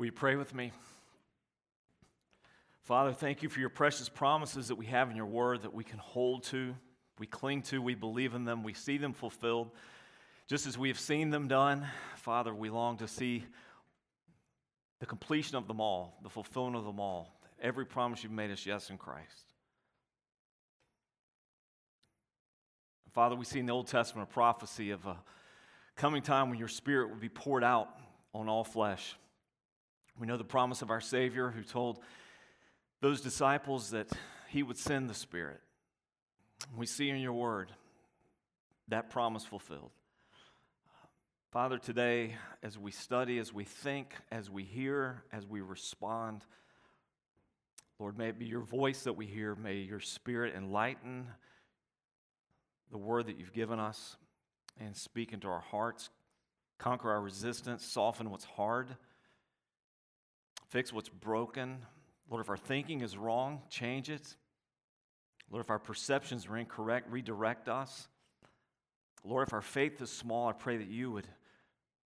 Will you pray with me? Father, thank you for your precious promises that we have in your word that we can hold to, we cling to, we believe in them, we see them fulfilled. Just as we have seen them done, Father, we long to see the completion of them all, the fulfillment of them all. Every promise you've made us, yes, in Christ. Father, we see in the Old Testament a prophecy of a coming time when your Spirit will be poured out on all flesh. We know the promise of our Savior who told those disciples that he would send the Spirit. We see in your word that promise fulfilled. Father, today, as we study, as we think, as we hear, as we respond, Lord, may it be your voice that we hear. May your Spirit enlighten the word that you've given us and speak into our hearts, conquer our resistance, soften what's hard fix what's broken. Lord, if our thinking is wrong, change it. Lord, if our perceptions are incorrect, redirect us. Lord, if our faith is small, I pray that you would,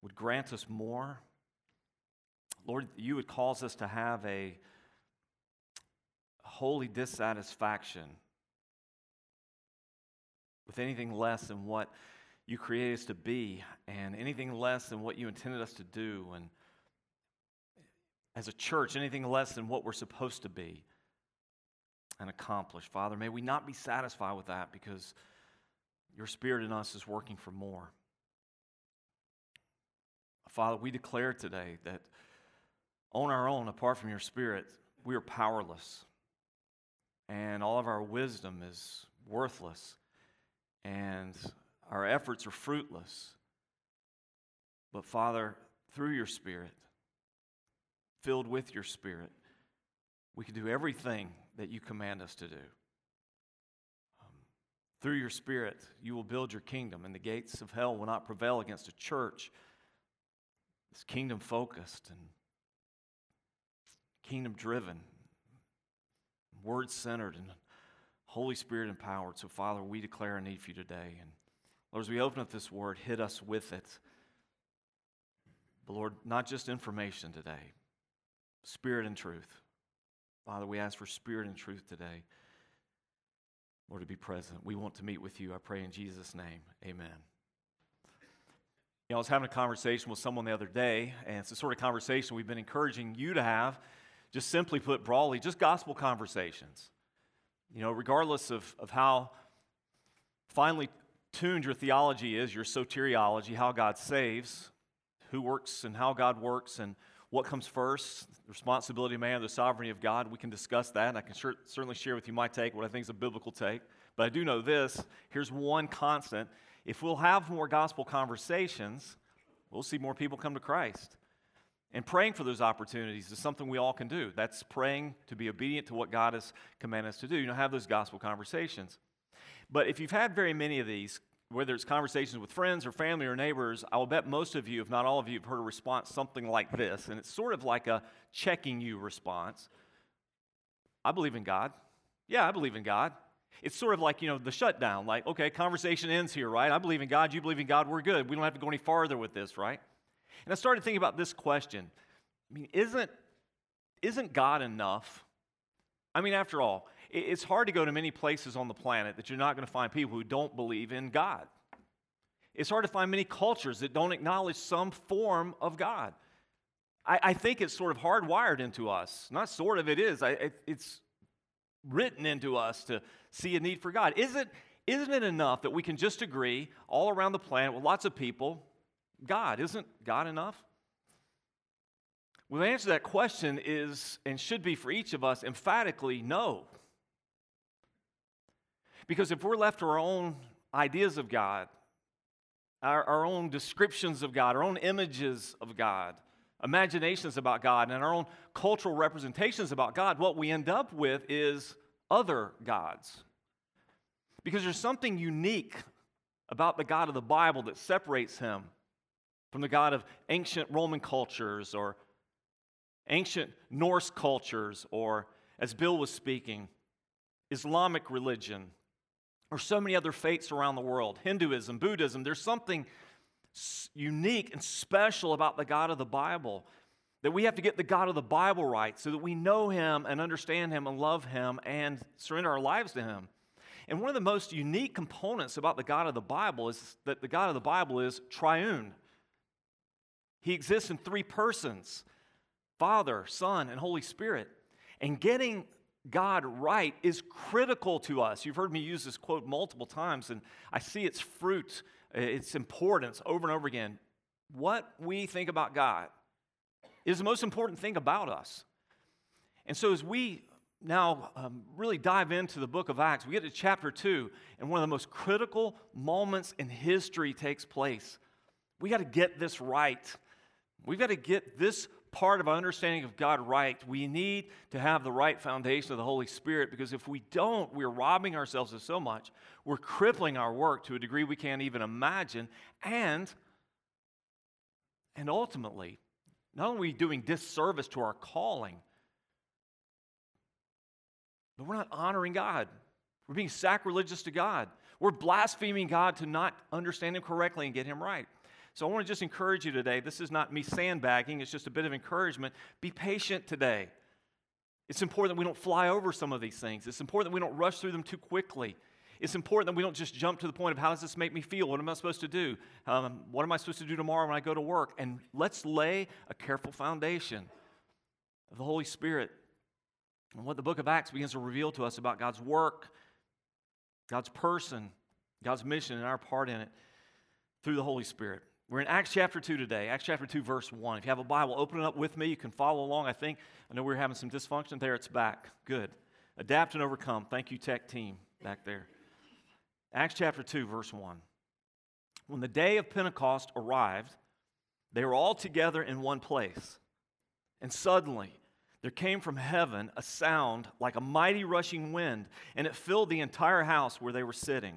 would grant us more. Lord, you would cause us to have a holy dissatisfaction with anything less than what you created us to be and anything less than what you intended us to do. And as a church anything less than what we're supposed to be and accomplish. Father, may we not be satisfied with that because your Spirit in us is working for more. Father, we declare today that on our own, apart from your Spirit, we are powerless. And all of our wisdom is worthless. And our efforts are fruitless. But Father, through your Spirit, filled with your Spirit, we can do everything that you command us to do. Um, through your Spirit, you will build your kingdom, and the gates of hell will not prevail against a church that's kingdom focused and kingdom driven, word centered, and Holy Spirit empowered. So, Father, we declare a need for you today. And Lord, as we open up this word, hit us with it. But Lord, not just information today, Spirit and truth. Father, we ask for spirit and truth today. Lord, to be present. We want to meet with you. I pray in Jesus' name. Amen. You know, I was having a conversation with someone the other day, and it's the sort of conversation we've been encouraging you to have. Just simply put broadly, just gospel conversations. You know, regardless of, of how finely tuned your theology is, your soteriology, how God saves, who works and how God works, and what comes first, the responsibility of man, the sovereignty of God. We can discuss that, and I can sure, certainly share with you my take, what I think is a biblical take. But I do know this here's one constant. If we'll have more gospel conversations, we'll see more people come to Christ. And praying for those opportunities is something we all can do. That's praying to be obedient to what God has commanded us to do. You know, have those gospel conversations. But if you've had very many of these, whether it's conversations with friends or family or neighbors, I will bet most of you, if not all of you, have heard a response something like this. And it's sort of like a checking you response. I believe in God. Yeah, I believe in God. It's sort of like, you know, the shutdown. Like, okay, conversation ends here, right? I believe in God. You believe in God. We're good. We don't have to go any farther with this, right? And I started thinking about this question. I mean, isn't, isn't God enough? I mean, after all, it's hard to go to many places on the planet that you're not going to find people who don't believe in God. It's hard to find many cultures that don't acknowledge some form of God. I, I think it's sort of hardwired into us. Not sort of, it is. I, it, it's written into us to see a need for God. Isn't, isn't it enough that we can just agree all around the planet with lots of people, God? Isn't God enough? Well, the answer to that question is and should be for each of us emphatically no. Because if we're left to our own ideas of God, our, our own descriptions of God, our own images of God, imaginations about God, and our own cultural representations about God, what we end up with is other gods. Because there's something unique about the God of the Bible that separates him from the God of ancient Roman cultures or ancient Norse cultures or, as Bill was speaking, Islamic religion or so many other faiths around the world Hinduism, Buddhism. There's something unique and special about the God of the Bible That we have to get the God of the Bible right so that we know Him and understand Him and love Him and surrender our lives to Him. And one of the most unique components about the God of the Bible is that the God of the Bible is triune. He exists in three persons Father, Son, and Holy Spirit. And getting God right is critical to us. You've heard me use this quote multiple times, and I see its fruit, its importance over and over again. What we think about God is the most important thing about us. And so, as we now um, really dive into the book of Acts, we get to chapter 2, and one of the most critical moments in history takes place. We got to get this right. We've got to get this part of our understanding of God right. We need to have the right foundation of the Holy Spirit because if we don't, we're robbing ourselves of so much. We're crippling our work to a degree we can't even imagine. And, and ultimately, not only are we doing disservice to our calling, but we're not honoring God. We're being sacrilegious to God. We're blaspheming God to not understand Him correctly and get Him right. So I want to just encourage you today. This is not me sandbagging, it's just a bit of encouragement. Be patient today. It's important that we don't fly over some of these things. It's important that we don't rush through them too quickly. It's important that we don't just jump to the point of how does this make me feel? What am I supposed to do? Um, what am I supposed to do tomorrow when I go to work? And let's lay a careful foundation of the Holy Spirit and what the book of Acts begins to reveal to us about God's work, God's person, God's mission, and our part in it through the Holy Spirit. We're in Acts chapter 2 today, Acts chapter 2, verse 1. If you have a Bible, open it up with me. You can follow along. I think, I know we are having some dysfunction there. It's back. Good. Adapt and overcome. Thank you, tech team back there. Acts chapter 2, verse 1. When the day of Pentecost arrived, they were all together in one place. And suddenly, there came from heaven a sound like a mighty rushing wind, and it filled the entire house where they were sitting.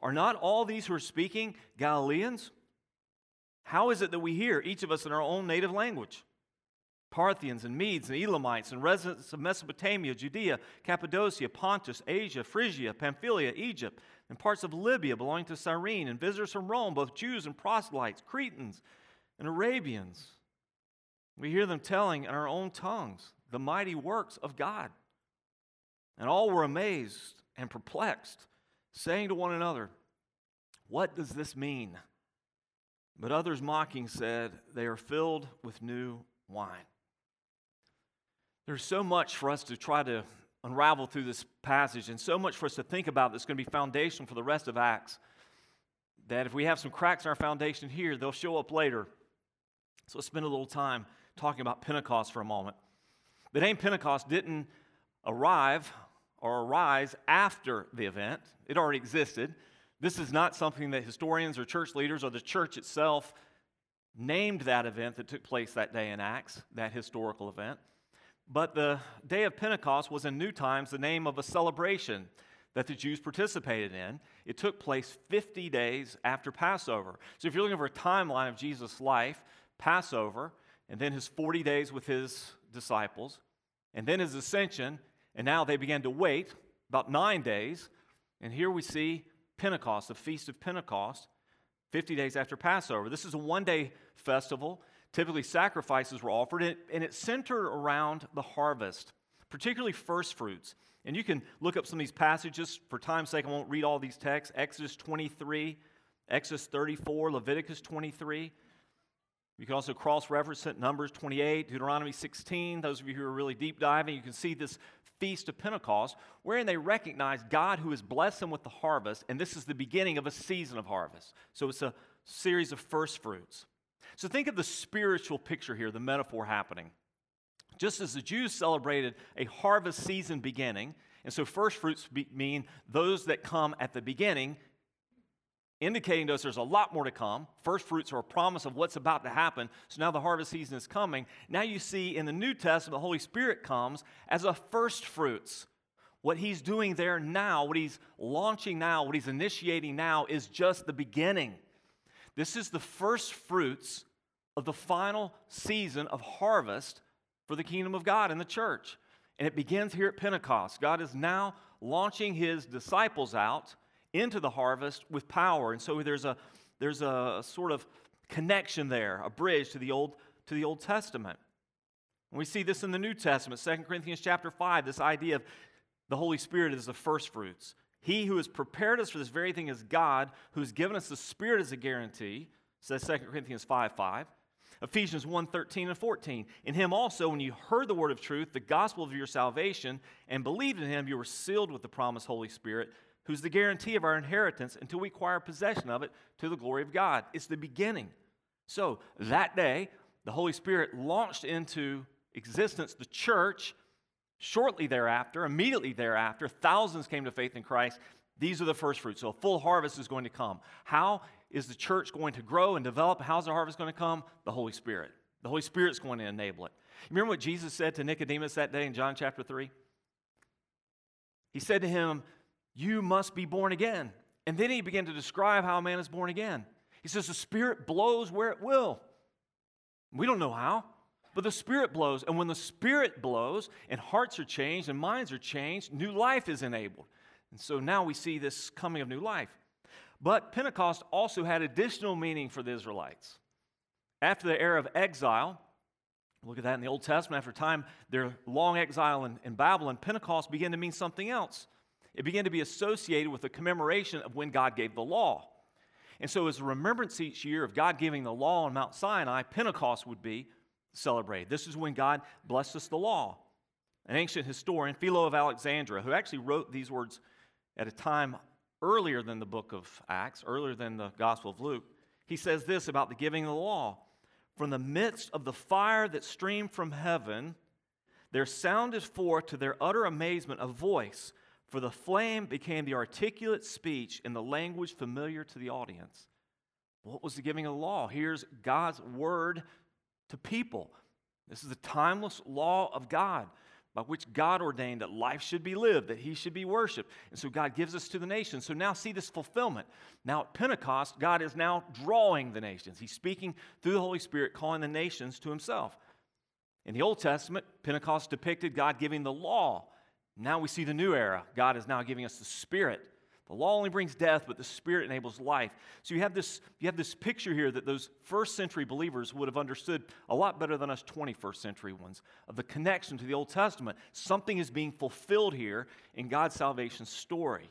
Are not all these who are speaking Galileans? How is it that we hear, each of us in our own native language? Parthians and Medes and Elamites and residents of Mesopotamia, Judea, Cappadocia, Pontus, Asia, Phrygia, Pamphylia, Egypt, and parts of Libya belonging to Cyrene, and visitors from Rome, both Jews and proselytes, Cretans and Arabians. We hear them telling in our own tongues the mighty works of God. And all were amazed and perplexed, saying to one another, What does this mean? But others mocking said, They are filled with new wine. There's so much for us to try to unravel through this passage, and so much for us to think about that's going to be foundational for the rest of Acts. That if we have some cracks in our foundation here, they'll show up later. So let's spend a little time talking about Pentecost for a moment. The name Pentecost didn't arrive or arise after the event, it already existed. This is not something that historians or church leaders or the church itself named that event that took place that day in Acts, that historical event. But the day of Pentecost was in New Times the name of a celebration that the Jews participated in. It took place 50 days after Passover. So if you're looking for a timeline of Jesus' life, Passover and then his 40 days with his disciples, and then his ascension, and now they began to wait about nine days. And here we see Pentecost, the Feast of Pentecost, 50 days after Passover. This is a one day festival. Typically, sacrifices were offered, and it centered around the harvest, particularly first fruits. And you can look up some of these passages. For time's sake, I won't read all these texts Exodus 23, Exodus 34, Leviticus 23. You can also cross reference it Numbers 28, Deuteronomy 16. Those of you who are really deep diving, you can see this feast of Pentecost, wherein they recognize God who has blessed them with the harvest, and this is the beginning of a season of harvest. So it's a series of first fruits. So think of the spiritual picture here, the metaphor happening. Just as the Jews celebrated a harvest season beginning, and so first fruits be, mean those that come at the beginning, indicating to us there's a lot more to come. First fruits are a promise of what's about to happen. So now the harvest season is coming. Now you see in the New Testament, the Holy Spirit comes as a first fruits. What he's doing there now, what he's launching now, what he's initiating now is just the beginning. This is the first fruits of the final season of harvest for the kingdom of God and the church. And it begins here at Pentecost. God is now launching his disciples out into the harvest with power. And so there's a, there's a sort of connection there, a bridge to the Old, to the Old Testament. And we see this in the New Testament, 2 Corinthians chapter 5, this idea of the Holy Spirit is the first fruits. He who has prepared us for this very thing is God, who has given us the Spirit as a guarantee, says 2 Corinthians 5 5. Ephesians 1 13 and 14. In him also, when you heard the word of truth, the gospel of your salvation, and believed in him, you were sealed with the promised Holy Spirit, who's the guarantee of our inheritance until we acquire possession of it to the glory of God. It's the beginning. So that day, the Holy Spirit launched into existence the church. Shortly thereafter, immediately thereafter, thousands came to faith in Christ. These are the first fruits. So a full harvest is going to come. How is the church going to grow and develop? How's the harvest going to come? The Holy Spirit. The Holy Spirit's going to enable it. Remember what Jesus said to Nicodemus that day in John chapter 3? He said to him, You must be born again. And then he began to describe how a man is born again. He says, The Spirit blows where it will. We don't know how, but the Spirit blows. And when the Spirit blows and hearts are changed and minds are changed, new life is enabled. And so now we see this coming of new life. But Pentecost also had additional meaning for the Israelites. After the era of exile, look at that in the Old Testament, after time, their long exile in, in Babylon, Pentecost began to mean something else. It began to be associated with the commemoration of when God gave the law. And so, as a remembrance each year of God giving the law on Mount Sinai, Pentecost would be celebrated. This is when God blessed us the law. An ancient historian, Philo of Alexandria, who actually wrote these words at a time earlier than the book of Acts, earlier than the Gospel of Luke, he says this about the giving of the law From the midst of the fire that streamed from heaven, there sounded forth to their utter amazement a voice, for the flame became the articulate speech in the language familiar to the audience. What was the giving of the law? Here's God's word to people. This is the timeless law of God by which God ordained that life should be lived, that he should be worshiped. And so God gives us to the nations. So now see this fulfillment. Now at Pentecost, God is now drawing the nations. He's speaking through the Holy Spirit, calling the nations to himself. In the Old Testament, Pentecost depicted God giving the law. Now we see the new era. God is now giving us the Spirit the law only brings death, but the Spirit enables life. So you have this, you have this picture here that those first century believers would have understood a lot better than us 21st century ones of the connection to the Old Testament. Something is being fulfilled here in God's salvation story.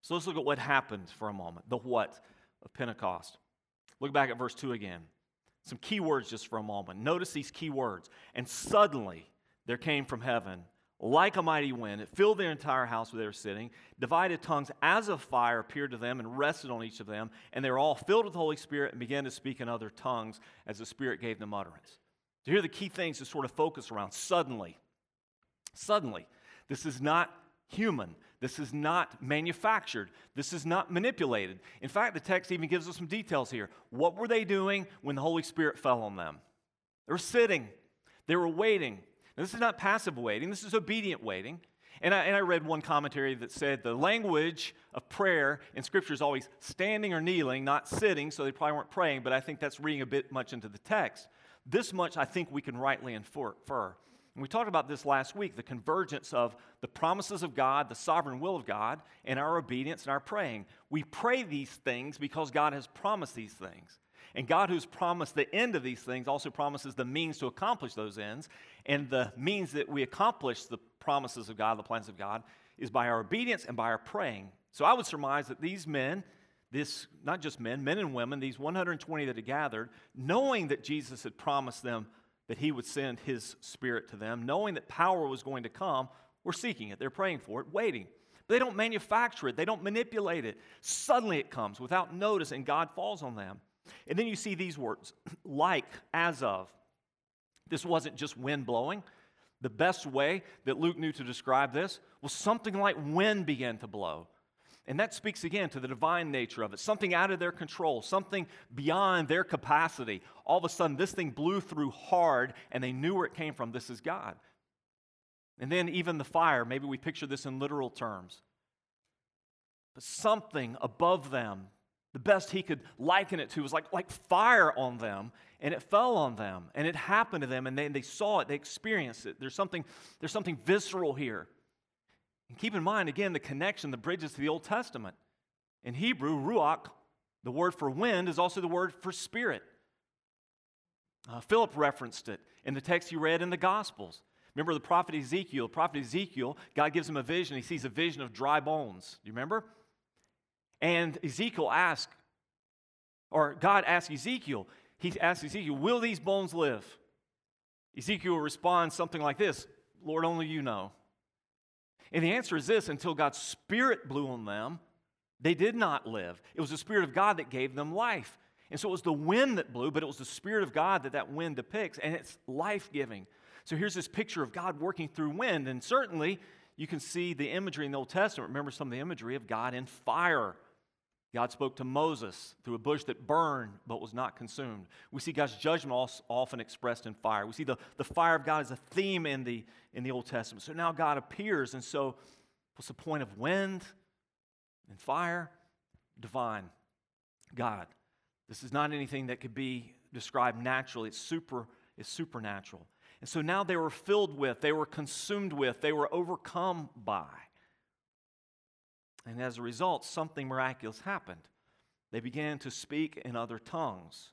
So let's look at what happened for a moment the what of Pentecost. Look back at verse 2 again. Some key words just for a moment. Notice these key words. And suddenly there came from heaven like a mighty wind. It filled their entire house where they were sitting. Divided tongues as of fire appeared to them and rested on each of them. And they were all filled with the Holy Spirit and began to speak in other tongues as the Spirit gave them utterance. So here are the key things to sort of focus around. Suddenly, suddenly, this is not human. This is not manufactured. This is not manipulated. In fact, the text even gives us some details here. What were they doing when the Holy Spirit fell on them? They were sitting, they were waiting. Now, this is not passive waiting, this is obedient waiting. And I, and I, read one commentary that said the language of prayer in Scripture is always standing or kneeling, not sitting, so they probably weren't praying, but I think that's reading a bit much into the text. This much I think we can rightly infer. And we talked about this last week the convergence of the promises of God, the sovereign will of God, and our obedience and our praying. We pray these things because God has promised these things. And God, who's promised the end of these things, also promises the means to accomplish those ends. And the means that we accomplish the promises of God, the plans of God, is by our obedience and by our praying. So I would surmise that these men, this not just men, men and women, these 120 that had gathered, knowing that Jesus had promised them that he would send his spirit to them, knowing that power was going to come, were seeking it. They're praying for it, waiting. But they don't manufacture it, they don't manipulate it. Suddenly it comes without notice, and God falls on them. And then you see these words like, as of. This wasn't just wind blowing. The best way that Luke knew to describe this was something like wind began to blow. And that speaks again to the divine nature of it something out of their control, something beyond their capacity. All of a sudden, this thing blew through hard, and they knew where it came from. This is God. And then, even the fire, maybe we picture this in literal terms. But something above them, the best he could liken it to was like, like fire on them, and it fell on them, and it happened to them, and they, they saw it, they experienced it. There's something, there's something visceral here. And keep in mind, again, the connection, the bridges to the Old Testament. In Hebrew, ruach, the word for wind, is also the word for spirit. Uh, Philip referenced it in the text you read in the Gospels. Remember the prophet Ezekiel? The prophet Ezekiel, God gives him a vision. He sees a vision of dry bones. Do you remember? And Ezekiel asks, or God asks Ezekiel, he asks Ezekiel, Will these bones live? Ezekiel responds something like this Lord, only you know. And the answer is this until God's Spirit blew on them, they did not live. It was the Spirit of God that gave them life. And so it was the wind that blew, but it was the Spirit of God that that wind depicts, and it's life giving. So here's this picture of God working through wind, and certainly you can see the imagery in the Old Testament. Remember some of the imagery of God in fire. God spoke to Moses through a bush that burned but was not consumed. We see God's judgment often expressed in fire. We see the, the fire of God as a theme in the, in the Old Testament. So now God appears, and so what's the point of wind and fire? Divine. God. This is not anything that could be described naturally, it's, super, it's supernatural. And so now they were filled with, they were consumed with, they were overcome by. And as a result, something miraculous happened. They began to speak in other tongues.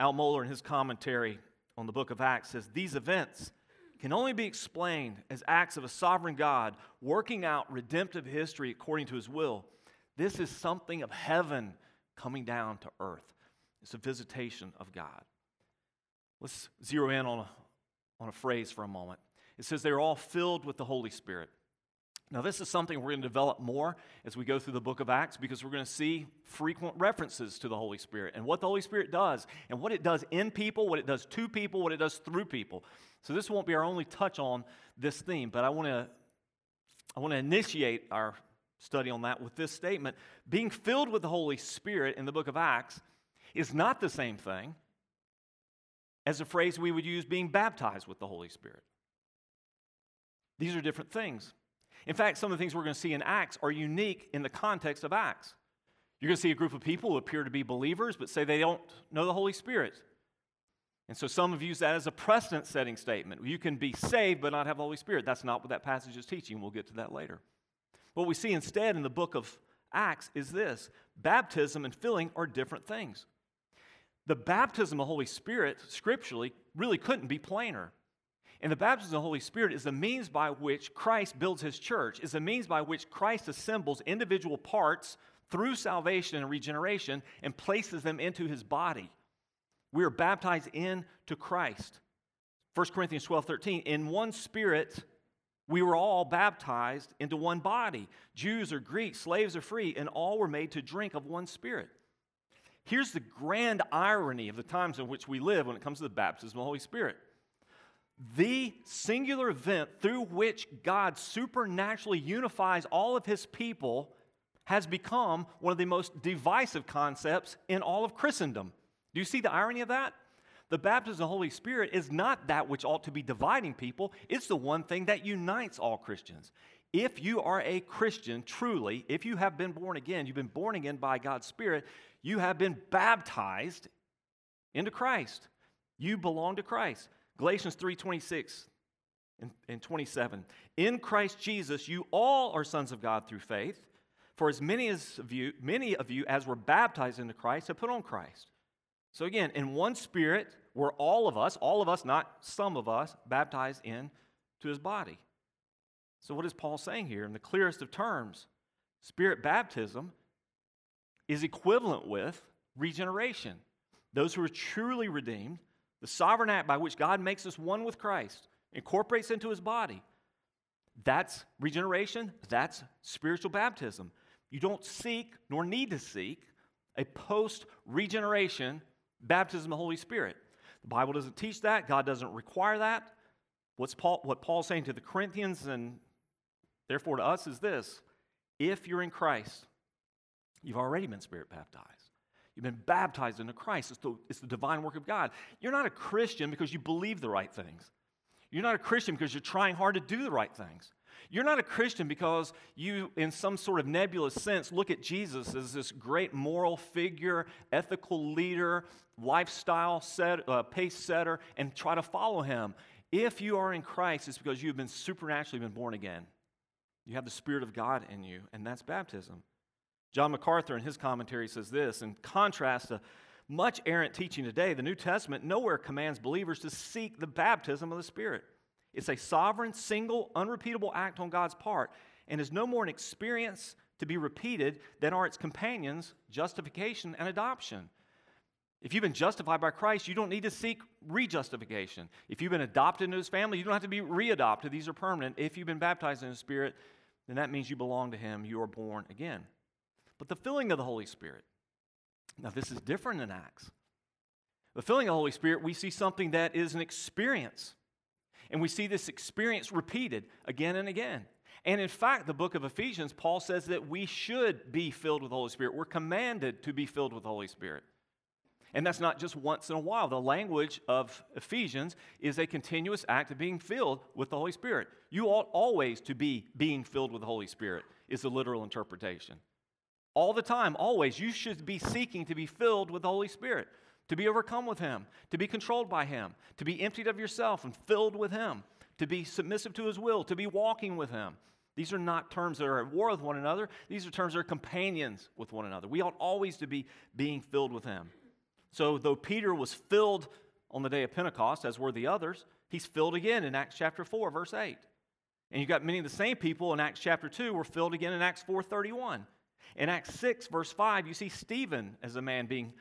Al Mohler, in his commentary on the book of Acts, says these events can only be explained as acts of a sovereign God working out redemptive history according to his will. This is something of heaven coming down to earth. It's a visitation of God. Let's zero in on a, on a phrase for a moment. It says they're all filled with the Holy Spirit. Now, this is something we're going to develop more as we go through the book of Acts because we're going to see frequent references to the Holy Spirit and what the Holy Spirit does and what it does in people, what it does to people, what it does through people. So, this won't be our only touch on this theme, but I want to, I want to initiate our study on that with this statement. Being filled with the Holy Spirit in the book of Acts is not the same thing as a phrase we would use being baptized with the Holy Spirit. These are different things. In fact, some of the things we're going to see in Acts are unique in the context of Acts. You're going to see a group of people who appear to be believers but say they don't know the Holy Spirit. And so some have used that as a precedent setting statement. You can be saved but not have the Holy Spirit. That's not what that passage is teaching. We'll get to that later. What we see instead in the book of Acts is this baptism and filling are different things. The baptism of the Holy Spirit, scripturally, really couldn't be plainer. And the baptism of the Holy Spirit is the means by which Christ builds his church, is the means by which Christ assembles individual parts through salvation and regeneration and places them into his body. We are baptized into Christ. 1 Corinthians 12 13, in one spirit, we were all baptized into one body. Jews or Greeks, slaves or free, and all were made to drink of one spirit. Here's the grand irony of the times in which we live when it comes to the baptism of the Holy Spirit the singular event through which God supernaturally unifies all of his people has become one of the most divisive concepts in all of Christendom. Do you see the irony of that? The baptism of the Holy Spirit is not that which ought to be dividing people, it's the one thing that unites all Christians. If you are a Christian, truly, if you have been born again, you've been born again by God's Spirit, you have been baptized into Christ. You belong to Christ. Galatians 3:26 and, and 27. In Christ Jesus, you all are sons of God through faith. For as many as of you, many of you as were baptized into Christ have put on Christ. So again, in one spirit, we're all of us, all of us, not some of us, baptized into his body. So what is Paul saying here? In the clearest of terms, spirit baptism is equivalent with regeneration. Those who are truly redeemed the sovereign act by which God makes us one with Christ, incorporates into his body. That's regeneration, that's spiritual baptism. You don't seek nor need to seek a post regeneration baptism of the Holy Spirit. The Bible doesn't teach that, God doesn't require that. What's Paul, what Paul's saying to the Corinthians and therefore to us is this If you're in Christ, you've already been spirit baptized. You've been baptized into Christ. It's the, it's the divine work of God. You're not a Christian because you believe the right things. You're not a Christian because you're trying hard to do the right things. You're not a Christian because you, in some sort of nebulous sense, look at Jesus as this great moral figure, ethical leader, lifestyle set, uh, pace setter, and try to follow him. If you are in Christ, it's because you've been supernaturally been born again. You have the Spirit of God in you, and that's baptism. John MacArthur, in his commentary, says this in contrast to much errant teaching today, the New Testament nowhere commands believers to seek the baptism of the Spirit. It's a sovereign, single, unrepeatable act on God's part and is no more an experience to be repeated than are its companions, justification and adoption. If you've been justified by Christ, you don't need to seek rejustification. If you've been adopted into his family, you don't have to be readopted. These are permanent. If you've been baptized in the Spirit, then that means you belong to him. You are born again. The filling of the Holy Spirit, now this is different in Acts. The filling of the Holy Spirit, we see something that is an experience. And we see this experience repeated again and again. And in fact, the book of Ephesians, Paul says that we should be filled with the Holy Spirit. We're commanded to be filled with the Holy Spirit. And that's not just once in a while. The language of Ephesians is a continuous act of being filled with the Holy Spirit. You ought always to be being filled with the Holy Spirit, is the literal interpretation. All the time, always, you should be seeking to be filled with the Holy Spirit, to be overcome with Him, to be controlled by Him, to be emptied of yourself and filled with Him, to be submissive to His will, to be walking with Him. These are not terms that are at war with one another. These are terms that are companions with one another. We ought always to be being filled with Him. So, though Peter was filled on the day of Pentecost, as were the others, he's filled again in Acts chapter 4, verse 8. And you've got many of the same people in Acts chapter 2 were filled again in Acts 4:31. In Acts 6, verse 5, you see Stephen as a man being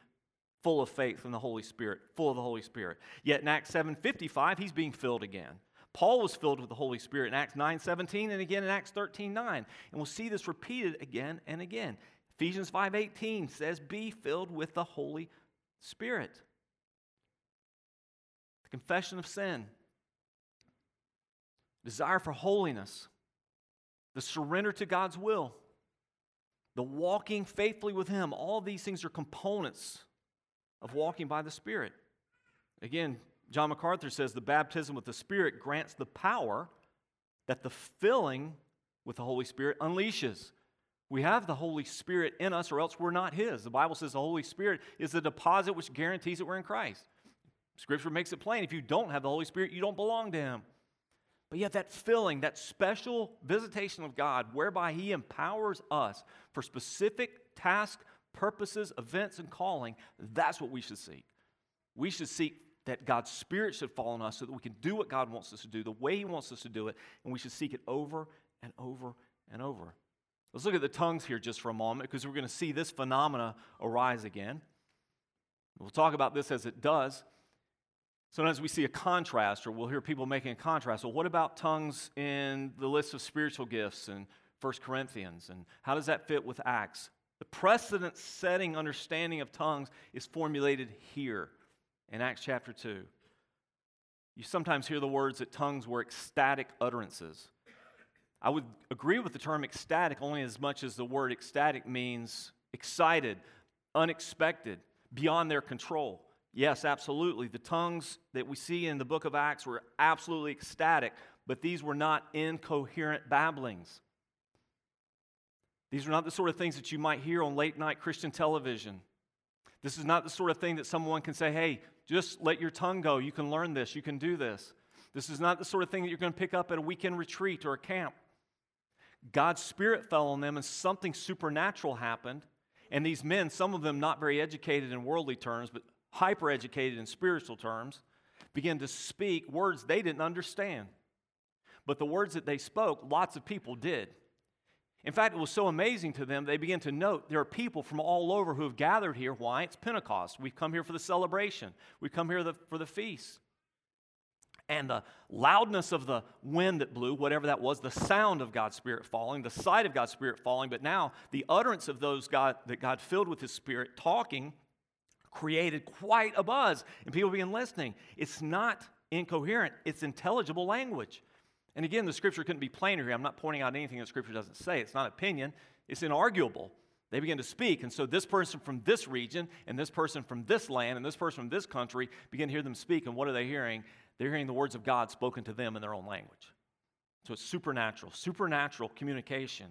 full of faith in the Holy Spirit, full of the Holy Spirit. Yet in Acts 7:55, he's being filled again. Paul was filled with the Holy Spirit in Acts 9:17 and again in Acts 13:9. And we'll see this repeated again and again. Ephesians 5:18 says, "Be filled with the Holy Spirit. The confession of sin, desire for holiness, the surrender to God's will, the walking faithfully with Him, all these things are components of walking by the Spirit. Again, John MacArthur says the baptism with the Spirit grants the power that the filling with the Holy Spirit unleashes. We have the Holy Spirit in us, or else we're not His. The Bible says the Holy Spirit is the deposit which guarantees that we're in Christ. Scripture makes it plain if you don't have the Holy Spirit, you don't belong to Him. But yet, that filling, that special visitation of God, whereby He empowers us for specific tasks, purposes, events, and calling, that's what we should seek. We should seek that God's Spirit should fall on us so that we can do what God wants us to do, the way He wants us to do it, and we should seek it over and over and over. Let's look at the tongues here just for a moment because we're going to see this phenomena arise again. We'll talk about this as it does. Sometimes we see a contrast, or we'll hear people making a contrast. Well, what about tongues in the list of spiritual gifts in 1 Corinthians? And how does that fit with Acts? The precedent setting understanding of tongues is formulated here in Acts chapter 2. You sometimes hear the words that tongues were ecstatic utterances. I would agree with the term ecstatic only as much as the word ecstatic means excited, unexpected, beyond their control. Yes, absolutely. The tongues that we see in the book of Acts were absolutely ecstatic, but these were not incoherent babblings. These are not the sort of things that you might hear on late night Christian television. This is not the sort of thing that someone can say, hey, just let your tongue go. You can learn this. You can do this. This is not the sort of thing that you're going to pick up at a weekend retreat or a camp. God's Spirit fell on them and something supernatural happened. And these men, some of them not very educated in worldly terms, but hyper educated in spiritual terms, began to speak words they didn't understand. But the words that they spoke, lots of people did. In fact, it was so amazing to them, they began to note there are people from all over who have gathered here. Why? It's Pentecost. We've come here for the celebration, we've come here for the feast and the loudness of the wind that blew, whatever that was, the sound of God's Spirit falling, the sight of God's Spirit falling, but now the utterance of those God, that God filled with His Spirit talking created quite a buzz, and people began listening. It's not incoherent, it's intelligible language. And again, the scripture couldn't be plainer here. I'm not pointing out anything that scripture doesn't say. It's not opinion, it's inarguable. They begin to speak. And so this person from this region, and this person from this land, and this person from this country begin to hear them speak. And what are they hearing? They're hearing the words of God spoken to them in their own language. So it's supernatural, supernatural communication.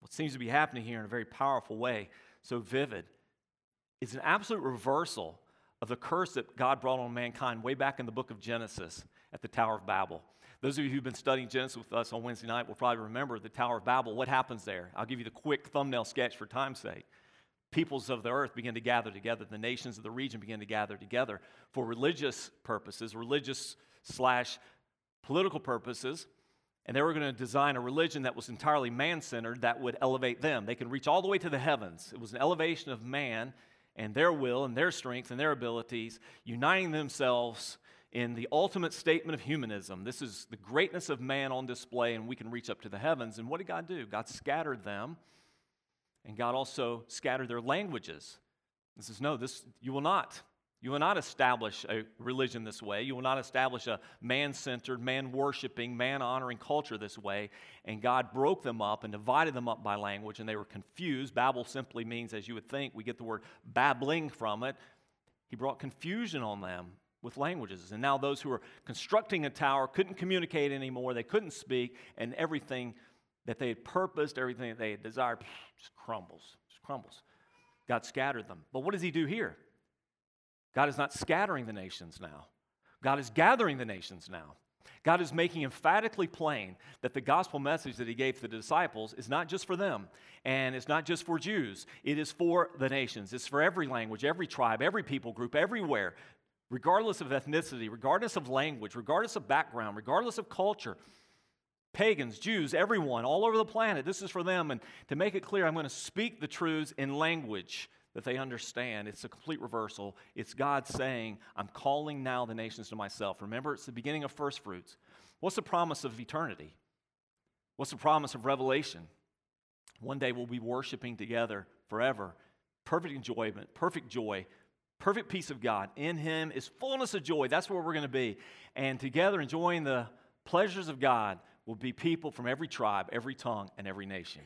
What seems to be happening here in a very powerful way, so vivid, is an absolute reversal of the curse that God brought on mankind way back in the book of Genesis at the Tower of Babel. Those of you who've been studying Genesis with us on Wednesday night will probably remember the Tower of Babel. What happens there? I'll give you the quick thumbnail sketch for time's sake. Peoples of the earth begin to gather together. The nations of the region begin to gather together for religious purposes, religious slash political purposes. And they were going to design a religion that was entirely man centered that would elevate them. They can reach all the way to the heavens. It was an elevation of man and their will and their strength and their abilities, uniting themselves in the ultimate statement of humanism. This is the greatness of man on display, and we can reach up to the heavens. And what did God do? God scattered them, and God also scattered their languages. This is no, this you will not. You will not establish a religion this way. You will not establish a man centered, man worshiping, man honoring culture this way. And God broke them up and divided them up by language, and they were confused. Babel simply means, as you would think, we get the word babbling from it. He brought confusion on them with languages. And now those who were constructing a tower couldn't communicate anymore, they couldn't speak, and everything that they had purposed, everything that they had desired, just crumbles, just crumbles. God scattered them. But what does He do here? God is not scattering the nations now, God is gathering the nations now. God is making emphatically plain that the gospel message that he gave to the disciples is not just for them, and it's not just for Jews. It is for the nations. It's for every language, every tribe, every people group, everywhere regardless of ethnicity, regardless of language, regardless of background, regardless of culture. Pagans, Jews, everyone, all over the planet, this is for them. And to make it clear, I'm going to speak the truths in language that they understand. It's a complete reversal. It's God saying, I'm calling now the nations to myself. Remember, it's the beginning of first fruits. What's the promise of eternity? What's the promise of revelation? One day we'll be worshiping together forever. Perfect enjoyment, perfect joy, perfect peace of God. In Him is fullness of joy. That's where we're going to be. And together, enjoying the pleasures of God, will be people from every tribe, every tongue, and every nation.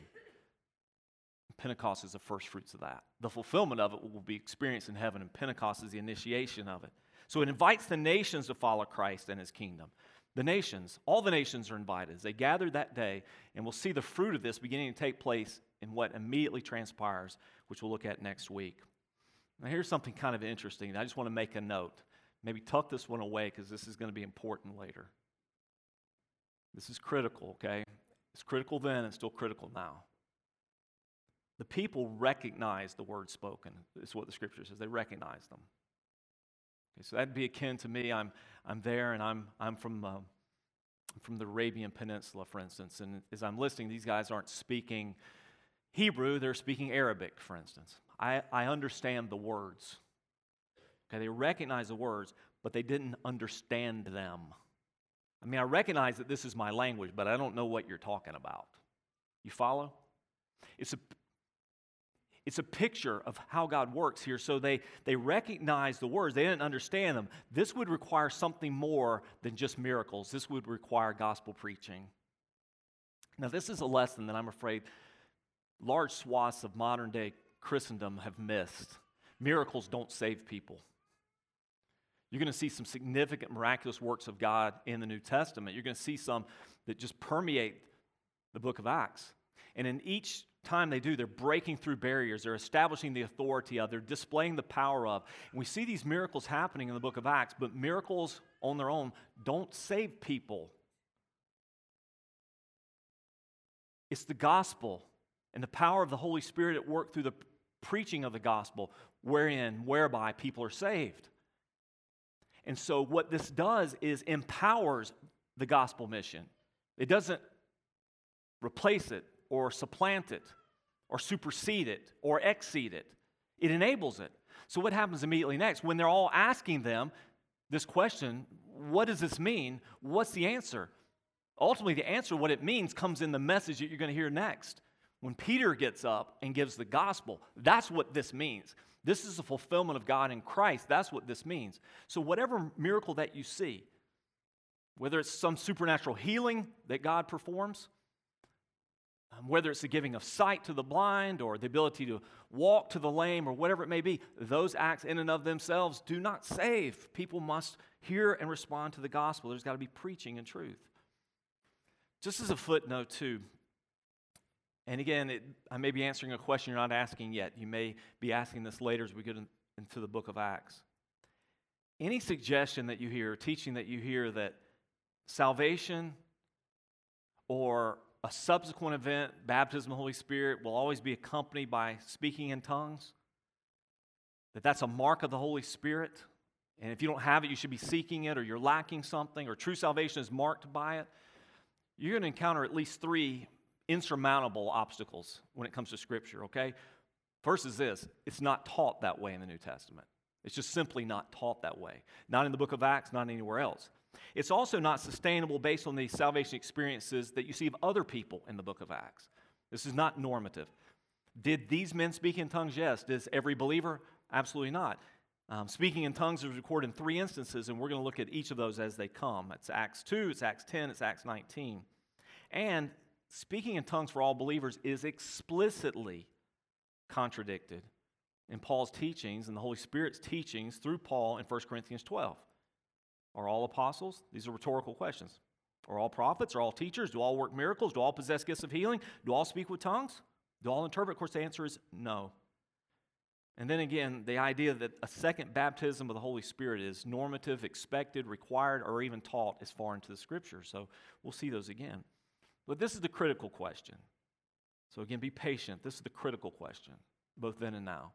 Pentecost is the first fruits of that. The fulfillment of it will be experienced in heaven, and Pentecost is the initiation of it. So it invites the nations to follow Christ and his kingdom. The nations, all the nations are invited. As they gather that day, and we'll see the fruit of this beginning to take place in what immediately transpires, which we'll look at next week. Now, here's something kind of interesting. I just want to make a note. Maybe tuck this one away because this is going to be important later. This is critical, okay? It's critical then and still critical now. The people recognize the word spoken, is what the scripture says. They recognize them. Okay, so that'd be akin to me. I'm, I'm there and I'm, I'm from, uh, from the Arabian Peninsula, for instance. And as I'm listening, these guys aren't speaking Hebrew, they're speaking Arabic, for instance. I, I understand the words. Okay, they recognize the words, but they didn't understand them. I mean, I recognize that this is my language, but I don't know what you're talking about. You follow? It's a, it's a picture of how God works here. So they, they recognize the words, they didn't understand them. This would require something more than just miracles, this would require gospel preaching. Now, this is a lesson that I'm afraid large swaths of modern day Christendom have missed. Miracles don't save people. You're going to see some significant miraculous works of God in the New Testament. You're going to see some that just permeate the book of Acts. And in each time they do, they're breaking through barriers, they're establishing the authority of, they're displaying the power of. And we see these miracles happening in the book of Acts, but miracles on their own don't save people. It's the gospel and the power of the Holy Spirit at work through the preaching of the gospel, wherein, whereby people are saved. And so, what this does is empowers the gospel mission. It doesn't replace it or supplant it or supersede it or exceed it, it enables it. So, what happens immediately next? When they're all asking them this question, what does this mean? What's the answer? Ultimately, the answer, what it means, comes in the message that you're going to hear next. When Peter gets up and gives the gospel, that's what this means. This is the fulfillment of God in Christ. That's what this means. So, whatever miracle that you see, whether it's some supernatural healing that God performs, um, whether it's the giving of sight to the blind or the ability to walk to the lame or whatever it may be, those acts in and of themselves do not save. People must hear and respond to the gospel. There's got to be preaching and truth. Just as a footnote, too, and again, it, I may be answering a question you're not asking yet. You may be asking this later as we get in, into the book of Acts. Any suggestion that you hear, teaching that you hear that salvation or a subsequent event, baptism of the Holy Spirit, will always be accompanied by speaking in tongues, that that's a mark of the Holy Spirit, and if you don't have it, you should be seeking it, or you're lacking something, or true salvation is marked by it, you're going to encounter at least three insurmountable obstacles when it comes to Scripture, okay? First is this it's not taught that way in the New Testament. It's just simply not taught that way. Not in the book of Acts, not anywhere else. It's also not sustainable based on the salvation experiences that you see of other people in the book of Acts. This is not normative. Did these men speak in tongues? Yes. Does every believer? Absolutely not. Um, speaking in tongues is recorded in three instances, and we're going to look at each of those as they come. It's Acts 2, it's Acts 10, it's Acts 19. And speaking in tongues for all believers is explicitly contradicted in Paul's teachings and the Holy Spirit's teachings through Paul in 1 Corinthians 12. Are all apostles? These are rhetorical questions. Are all prophets? Are all teachers? Do all work miracles? Do all possess gifts of healing? Do all speak with tongues? Do all interpret? Of course, the answer is no. And then again, the idea that a second baptism of the Holy Spirit is normative, expected, required, or even taught is far into the scripture. So we'll see those again. But this is the critical question. So again, be patient. This is the critical question, both then and now.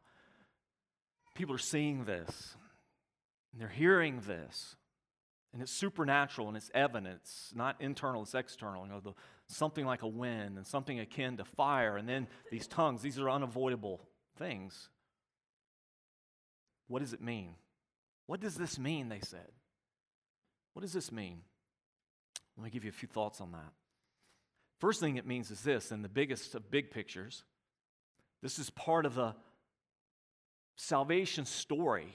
People are seeing this, and they're hearing this, and it's supernatural and it's evident. It's not internal, it's external. You know, the, something like a wind and something akin to fire, and then these tongues, these are unavoidable things. What does it mean? What does this mean? They said. What does this mean? Let me give you a few thoughts on that. First thing it means is this, and the biggest of big pictures this is part of the salvation story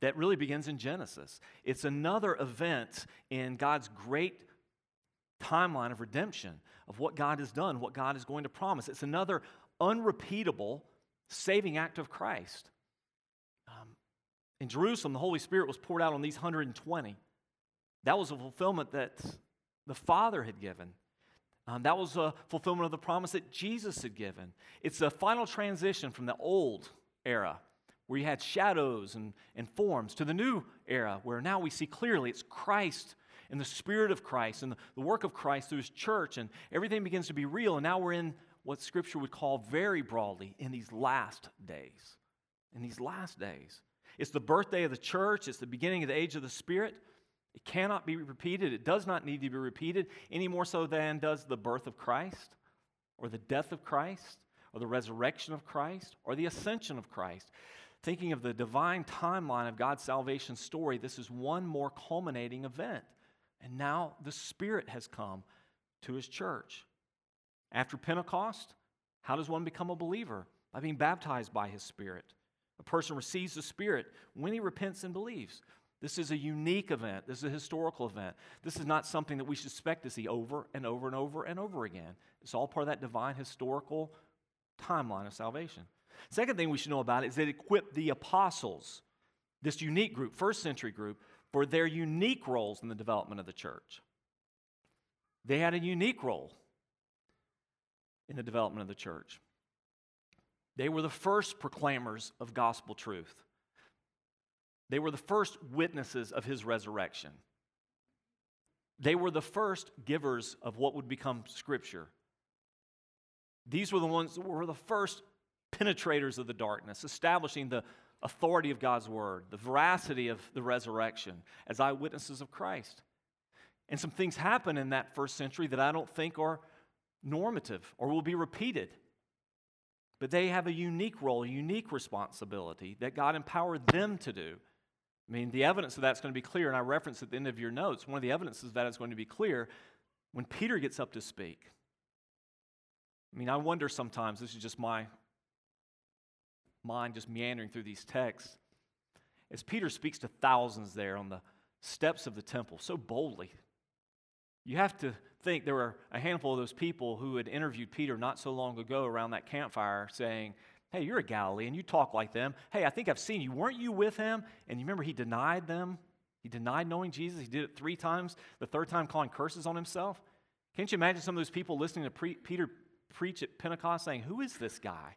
that really begins in Genesis. It's another event in God's great timeline of redemption, of what God has done, what God is going to promise. It's another unrepeatable saving act of Christ. Um, in Jerusalem, the Holy Spirit was poured out on these 120. That was a fulfillment that the Father had given. Um, that was a fulfillment of the promise that Jesus had given. It's a final transition from the old era where you had shadows and, and forms, to the new era where now we see clearly it's Christ and the Spirit of Christ and the, the work of Christ through His church, and everything begins to be real. And now we're in what Scripture would call very broadly in these last days. In these last days. It's the birthday of the church, it's the beginning of the age of the Spirit. It cannot be repeated. It does not need to be repeated any more so than does the birth of Christ or the death of Christ or the resurrection of Christ or the ascension of Christ thinking of the divine timeline of God's salvation story, this is one more culminating event. And now the Spirit has come to His church. After Pentecost, how does one become a believer? By being baptized by His Spirit. A person receives the Spirit when he repents and believes. This is a unique event. This is a historical event. This is not something that we should expect to see over and over and over and over again. It's all part of that divine historical timeline of salvation. Second thing we should know about it is it equipped the apostles, this unique group, first century group, for their unique roles in the development of the church. They had a unique role in the development of the church. They were the first proclaimers of gospel truth. They were the first witnesses of his resurrection. They were the first givers of what would become scripture. These were the ones that were the first penetrators of the darkness, establishing the authority of God's word, the veracity of the resurrection as eyewitnesses of Christ. And some things happen in that first century that I don't think are normative or will be repeated. But they have a unique role, a unique responsibility that God empowered them to do. I mean, the evidence of that's going to be clear, and I reference at the end of your notes. One of the evidences that is going to be clear when Peter gets up to speak. I mean, I wonder sometimes, this is just my mind just meandering through these texts, as Peter speaks to thousands there on the steps of the temple so boldly. You have to think there were a handful of those people who had interviewed Peter not so long ago around that campfire saying, Hey, you're a Galilean. You talk like them. Hey, I think I've seen you. Weren't you with him? And you remember he denied them? He denied knowing Jesus. He did it three times, the third time calling curses on himself. Can't you imagine some of those people listening to pre- Peter preach at Pentecost saying, Who is this guy?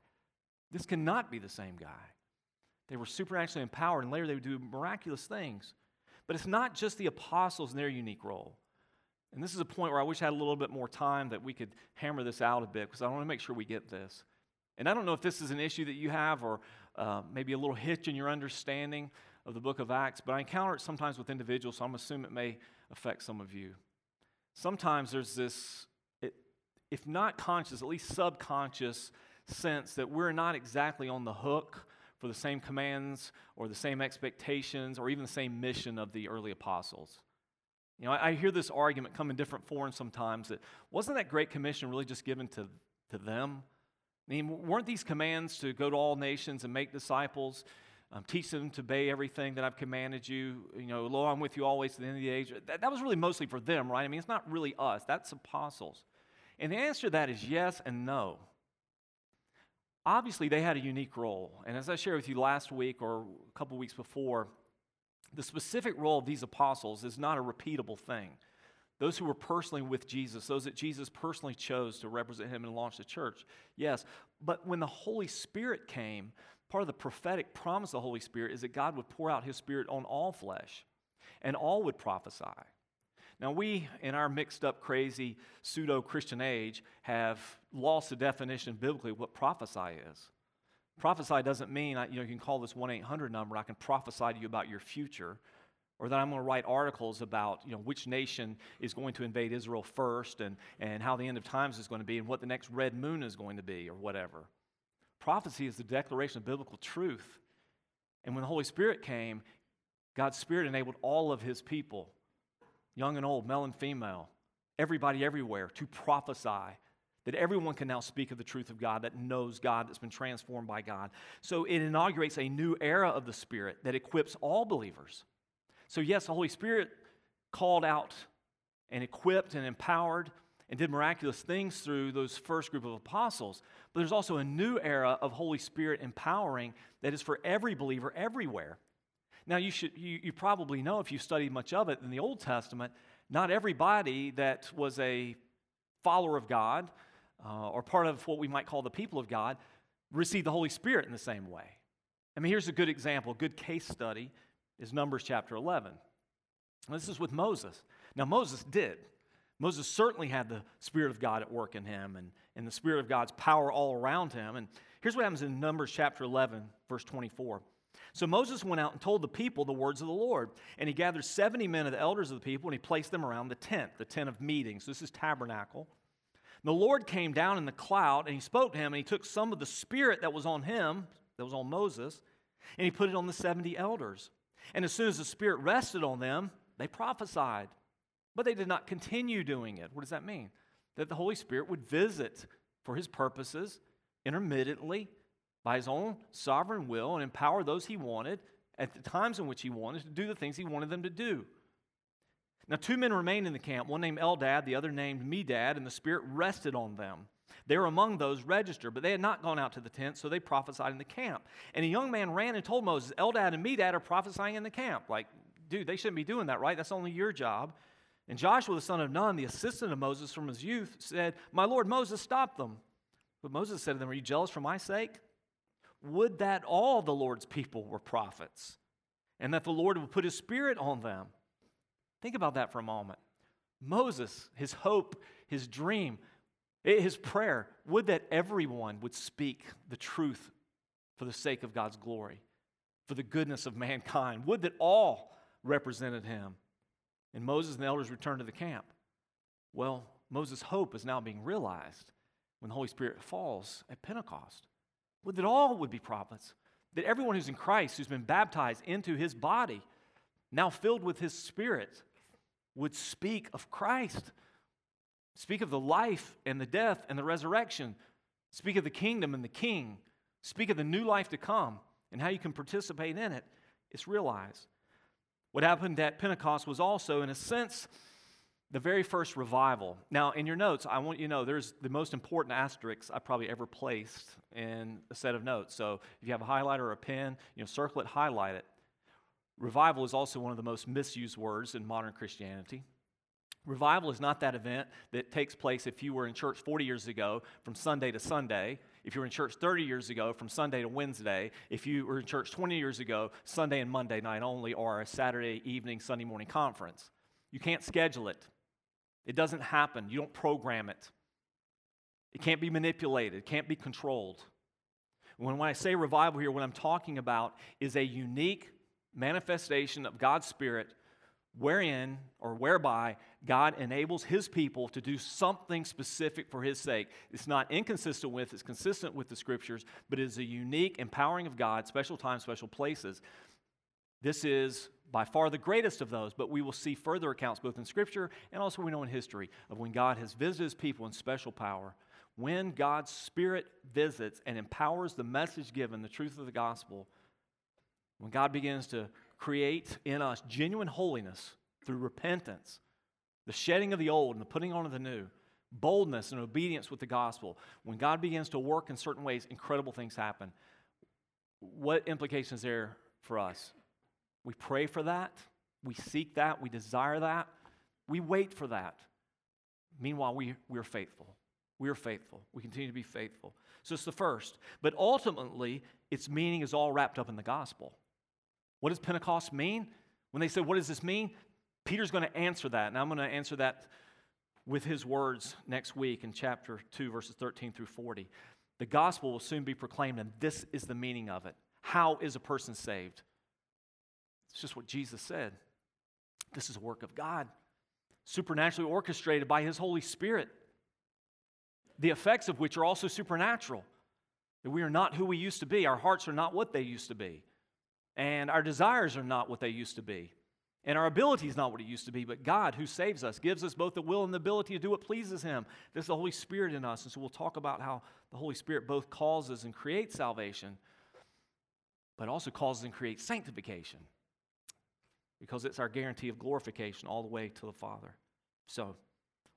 This cannot be the same guy. They were supernaturally empowered, and later they would do miraculous things. But it's not just the apostles and their unique role. And this is a point where I wish I had a little bit more time that we could hammer this out a bit because I want to make sure we get this. And I don't know if this is an issue that you have or uh, maybe a little hitch in your understanding of the book of Acts, but I encounter it sometimes with individuals, so I'm assuming it may affect some of you. Sometimes there's this, it, if not conscious, at least subconscious sense that we're not exactly on the hook for the same commands or the same expectations or even the same mission of the early apostles. You know, I, hear this argument come in different forms sometimes that wasn't that Great Commission really just given to, to them? I mean, weren't these commands to go to all nations and make disciples, um, teach them to obey everything that I've commanded you? You know, lo, I'm with you always to the end of the age. That, that was really mostly for them, right? I mean, it's not really us, that's apostles. And the answer to that is yes and no. Obviously, they had a unique role. And as I shared with you last week or a couple weeks before, the specific role of these apostles is not a repeatable thing. Those who were personally with Jesus, those that Jesus personally chose to represent him and launch the church, yes. But when the Holy Spirit came, part of the prophetic promise of the Holy Spirit is that God would pour out his Spirit on all flesh and all would prophesy. Now, we, in our mixed up, crazy, pseudo Christian age, have lost the definition biblically what prophesy is. Prophesy doesn't mean you, know, you can call this 1 800 number, I can prophesy to you about your future or that I'm going to write articles about you know, which nation is going to invade Israel first and, and how the end of times is going to be and what the next red moon is going to be or whatever. Prophecy is the declaration of biblical truth. And when the Holy Spirit came, God's Spirit enabled all of His people, young and old, male and female, everybody everywhere, to prophesy. That everyone can now speak of the truth of God, that knows God, that's been transformed by God. So it inaugurates a new era of the Spirit that equips all believers so, yes, the Holy Spirit called out and equipped and empowered and did miraculous things through those first group of apostles. But there's also a new era of Holy Spirit empowering that is for every believer everywhere. Now, you, should, you, you probably know if you studied much of it in the Old Testament, not everybody that was a follower of God uh, or part of what we might call the people of God received the Holy Spirit in the same way. I mean, here's a good example, a good case study is Numbers chapter 11. This is with Moses. Now, Moses did. Moses certainly had the Spirit of God at work in him and, and the Spirit of God's power all around him. And here's what happens in Numbers chapter 11, verse 24. So Moses went out and told the people the words of the Lord. And he gathered 70 men of the elders of the people and he placed them around the tent, the tent of meetings. This is tabernacle. The Lord came down in the cloud and he spoke to him and he took some of the Spirit that was on him, that was on Moses, and he put it on the 70 elders. And as soon as the Spirit rested on them, they prophesied. But they did not continue doing it. What does that mean? That the Holy Spirit would visit for his purposes intermittently by his own sovereign will and empower those he wanted at the times in which he wanted to do the things he wanted them to do. Now, two men remained in the camp, one named Eldad, the other named Medad, and the Spirit rested on them. They were among those registered, but they had not gone out to the tent, so they prophesied in the camp. And a young man ran and told Moses, Eldad and Medad are prophesying in the camp. Like, dude, they shouldn't be doing that, right? That's only your job. And Joshua, the son of Nun, the assistant of Moses from his youth, said, My Lord Moses, stop them. But Moses said to them, Are you jealous for my sake? Would that all the Lord's people were prophets, and that the Lord would put his spirit on them. Think about that for a moment. Moses, his hope, his dream, eh, his prayer, would that everyone would speak the truth for the sake of God's glory, for the goodness of mankind. Would that all represented him. And Moses and the elders returned to the camp. Well, Moses' hope is now being realized when the Holy Spirit falls at Pentecost. Would that all would be prophets, that everyone who's in Christ, who's been baptized into his body, now filled with his spirit, would speak of Christ Speak of the life and the death and the resurrection. Speak of the kingdom and the king. Speak of the new life to come and how you can participate in it. It's realized. What happened at Pentecost was also, in a sense, the very first revival. Now, in your notes, I want you to know there's the most important asterisk I probably ever placed in a set of notes. So if you have a highlighter or a pen, you know, circle it, highlight it. Revival is also one of the most misused words in modern Christianity. Revival is not that event that takes place if you were in church 40 years ago from Sunday to Sunday, if you were in church 30 years ago from Sunday to Wednesday, if you were in church 20 years ago, Sunday and Monday night only, or a Saturday evening, Sunday morning conference. You can't schedule it. It doesn't happen. You don't program it. It can't be manipulated, it can't be controlled. When, when I say revival here, what I'm talking about is a unique manifestation of God's Spirit wherein or whereby God enables his people to do something specific for his sake. It's not inconsistent with, it's consistent with the scriptures, but it is a unique empowering of God, special times, special places. This is by far the greatest of those, but we will see further accounts both in scripture and also we know in history of when God has visited his people in special power. When God's Spirit visits and empowers the message given, the truth of the gospel, when God begins to create in us genuine holiness through repentance, the shedding of the old and the putting on of the new, boldness and obedience with the gospel, when God begins to work in certain ways, incredible things happen. What implications there for us? We pray for that, we seek that, we desire that, we wait for that. Meanwhile, we, we're faithful. We are faithful. We continue to be faithful. So it's the first. But ultimately, its meaning is all wrapped up in the gospel. What does Pentecost mean? When they say, What does this mean? Peter's going to answer that, and I'm going to answer that with his words next week in chapter 2, verses 13 through 40. The gospel will soon be proclaimed, and this is the meaning of it. How is a person saved? It's just what Jesus said. This is a work of God, supernaturally orchestrated by his Holy Spirit, the effects of which are also supernatural. That we are not who we used to be, our hearts are not what they used to be. And our desires are not what they used to be. And our ability is not what it used to be, but God, who saves us, gives us both the will and the ability to do what pleases Him. There's the Holy Spirit in us. And so we'll talk about how the Holy Spirit both causes and creates salvation, but also causes and creates sanctification because it's our guarantee of glorification all the way to the Father. So,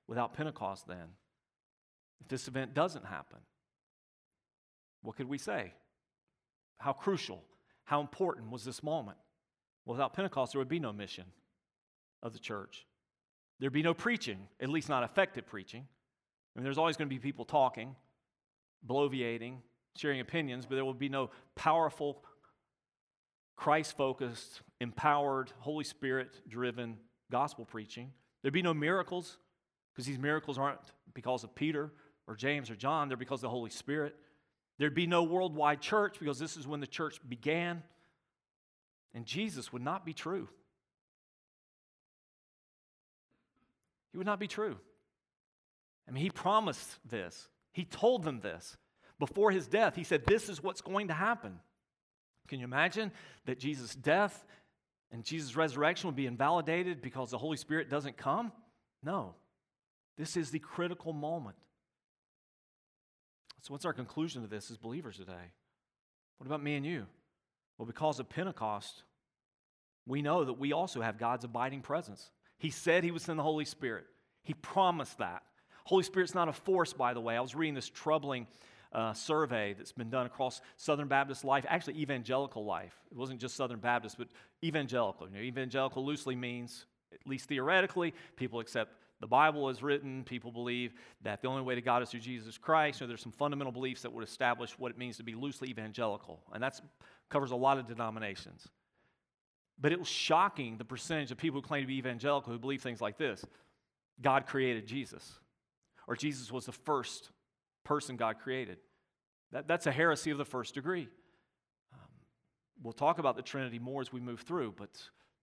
without Pentecost, then, if this event doesn't happen, what could we say? How crucial how important was this moment? Without Pentecost, there would be no mission of the church. There'd be no preaching, at least not effective preaching. I mean, there's always going to be people talking, bloviating, sharing opinions, but there will be no powerful, Christ focused, empowered, Holy Spirit driven gospel preaching. There'd be no miracles, because these miracles aren't because of Peter or James or John, they're because of the Holy Spirit. There'd be no worldwide church because this is when the church began. And Jesus would not be true. He would not be true. I mean, he promised this, he told them this. Before his death, he said, This is what's going to happen. Can you imagine that Jesus' death and Jesus' resurrection will be invalidated because the Holy Spirit doesn't come? No. This is the critical moment. So, what's our conclusion to this as believers today? What about me and you? Well, because of Pentecost, we know that we also have God's abiding presence. He said He would send the Holy Spirit, He promised that. Holy Spirit's not a force, by the way. I was reading this troubling uh, survey that's been done across Southern Baptist life, actually evangelical life. It wasn't just Southern Baptist, but evangelical. You know, evangelical loosely means, at least theoretically, people accept the Bible is written. People believe that the only way to God is through Jesus Christ. So there's some fundamental beliefs that would establish what it means to be loosely evangelical, and that covers a lot of denominations. But it was shocking the percentage of people who claim to be evangelical who believe things like this: God created Jesus, or Jesus was the first person God created. That, that's a heresy of the first degree. Um, we'll talk about the Trinity more as we move through, but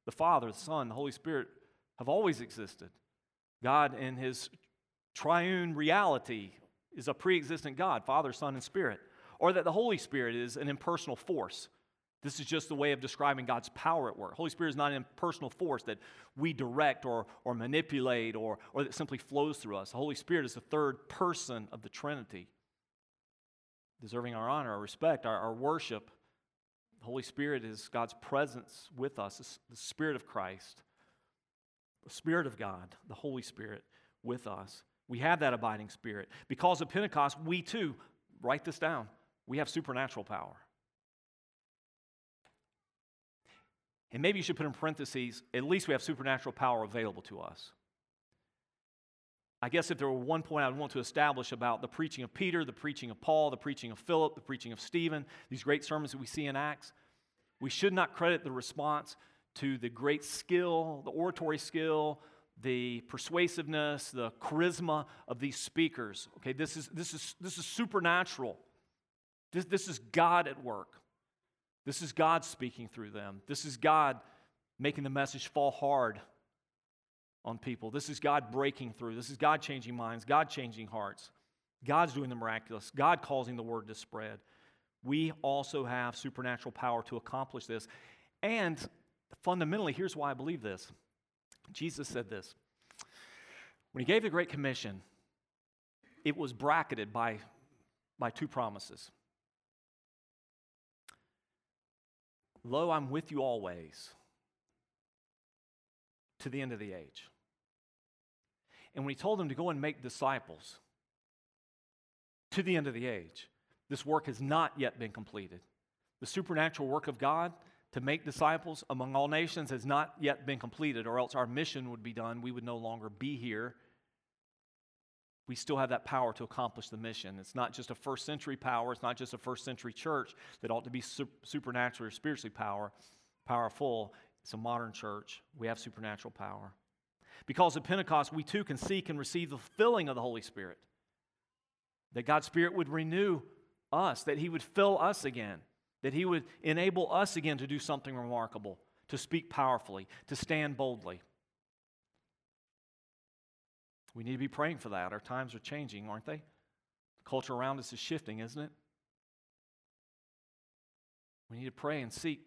the Father, the Son, the Holy Spirit have always existed. God, in his triune reality, is a pre existent God, Father, Son, and Spirit. Or that the Holy Spirit is an impersonal force. This is just a way of describing God's power at work. Holy Spirit is not an impersonal force that we direct or, or manipulate or, or that simply flows through us. The Holy Spirit is the third person of the Trinity, deserving our honor, our respect, our, our worship, The Holy Spirit is God's presence with us, the Spirit of Christ, the Spirit of God, the Holy Spirit with us. We have that abiding Spirit. Because of Pentecost, we too, write this down, we have supernatural power. And maybe you should put in parentheses, at least we have supernatural power available to us. I guess if there were one point I would want to establish about the preaching of Peter, the preaching of Paul, the preaching of Philip, the preaching of Stephen, these great sermons that we see in Acts, we should not credit the response to the great skill, the oratory skill, the persuasiveness, the charisma of these speakers. Okay, this is, this is, this is supernatural. This, this is God at work. This is God speaking through them. This is God making the message fall hard on people. This is God breaking through. This is God changing minds, God changing hearts. God's doing the miraculous, God causing the word to spread. We also have supernatural power to accomplish this. And fundamentally, here's why I believe this Jesus said this. When he gave the Great Commission, it was bracketed by, by two promises. Lo, I'm with you always to the end of the age. And when he told them to go and make disciples to the end of the age, this work has not yet been completed. The supernatural work of God to make disciples among all nations has not yet been completed, or else our mission would be done. We would no longer be here. We still have that power to accomplish the mission. It's not just a first century power, it's not just a first century church that ought to be supernatural or spiritually power, powerful. It's a modern church. We have supernatural power. Because of Pentecost, we too can seek and receive the filling of the Holy Spirit. That God's Spirit would renew us, that He would fill us again, that He would enable us again to do something remarkable, to speak powerfully, to stand boldly. We need to be praying for that. Our times are changing, aren't they? The culture around us is shifting, isn't it? We need to pray and seek